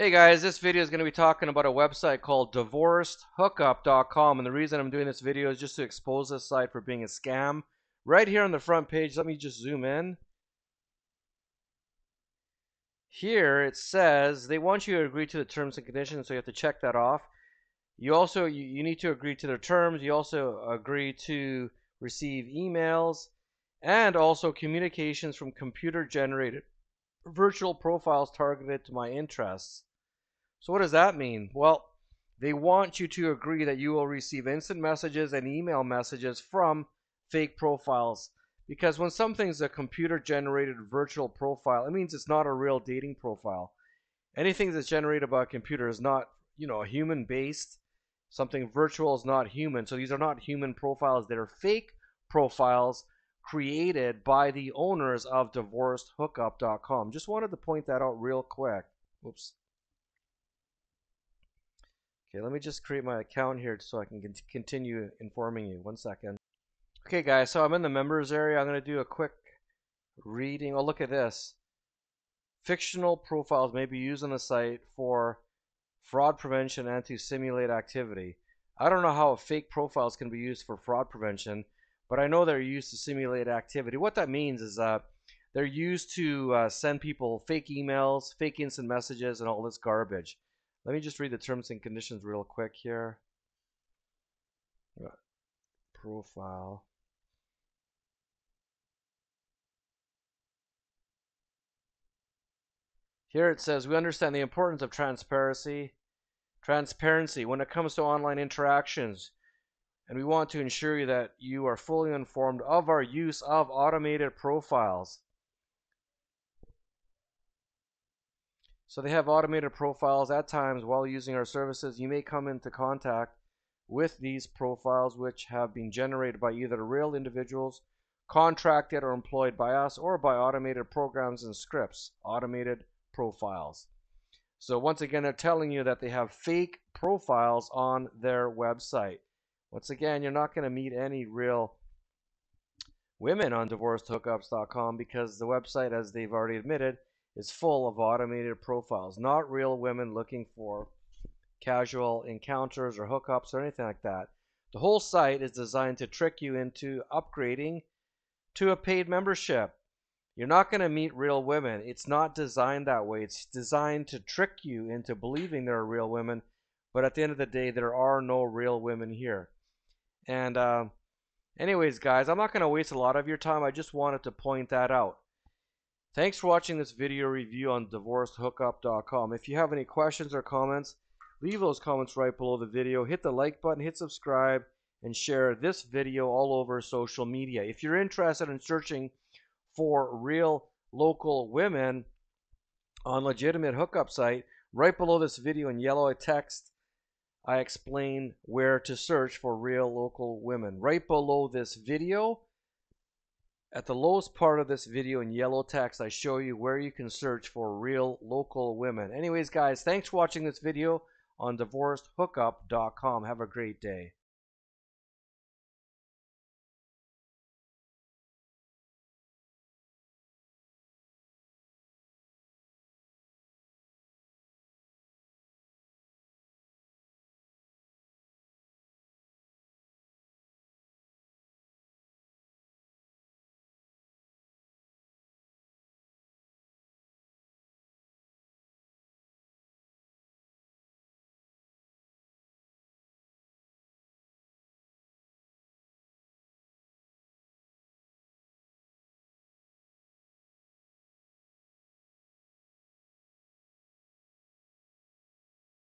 Hey guys, this video is going to be talking about a website called divorcedhookup.com and the reason I'm doing this video is just to expose this site for being a scam. Right here on the front page, let me just zoom in. Here it says they want you to agree to the terms and conditions, so you have to check that off. You also you, you need to agree to their terms. You also agree to receive emails and also communications from computer generated virtual profiles targeted to my interests. So what does that mean? Well, they want you to agree that you will receive instant messages and email messages from fake profiles. Because when something's a computer generated virtual profile, it means it's not a real dating profile. Anything that's generated by a computer is not, you know, human based. Something virtual is not human. So these are not human profiles. They're fake profiles created by the owners of divorcedhookup.com. Just wanted to point that out real quick. Oops. Okay, let me just create my account here so I can continue informing you. One second. Okay, guys, so I'm in the members area. I'm going to do a quick reading. Oh, look at this. Fictional profiles may be used on the site for fraud prevention and to simulate activity. I don't know how fake profiles can be used for fraud prevention but I know they're used to simulate activity. What that means is that they're used to uh, send people fake emails, fake instant messages, and all this garbage. Let me just read the terms and conditions real quick here. Profile. Here it says, we understand the importance of transparency. Transparency when it comes to online interactions and we want to ensure you that you are fully informed of our use of automated profiles. So they have automated profiles at times while using our services. You may come into contact with these profiles which have been generated by either real individuals, contracted or employed by us, or by automated programs and scripts, automated profiles. So once again, they're telling you that they have fake profiles on their website. Once again, you're not going to meet any real women on divorcedhookups.com because the website, as they've already admitted, is full of automated profiles, not real women looking for casual encounters or hookups or anything like that. The whole site is designed to trick you into upgrading to a paid membership. You're not going to meet real women. It's not designed that way. It's designed to trick you into believing there are real women, but at the end of the day, there are no real women here. And uh, anyways, guys, I'm not going to waste a lot of your time. I just wanted to point that out. Thanks for watching this video review on divorcedhookup.com. If you have any questions or comments, leave those comments right below the video. Hit the like button, hit subscribe, and share this video all over social media. If you're interested in searching for real local women on legitimate hookup site, right below this video in yellow text, I explain where to search for real local women. Right below this video, at the lowest part of this video in yellow text, I show you where you can search for real local women. Anyways, guys, thanks for watching this video on divorcedhookup.com. Have a great day.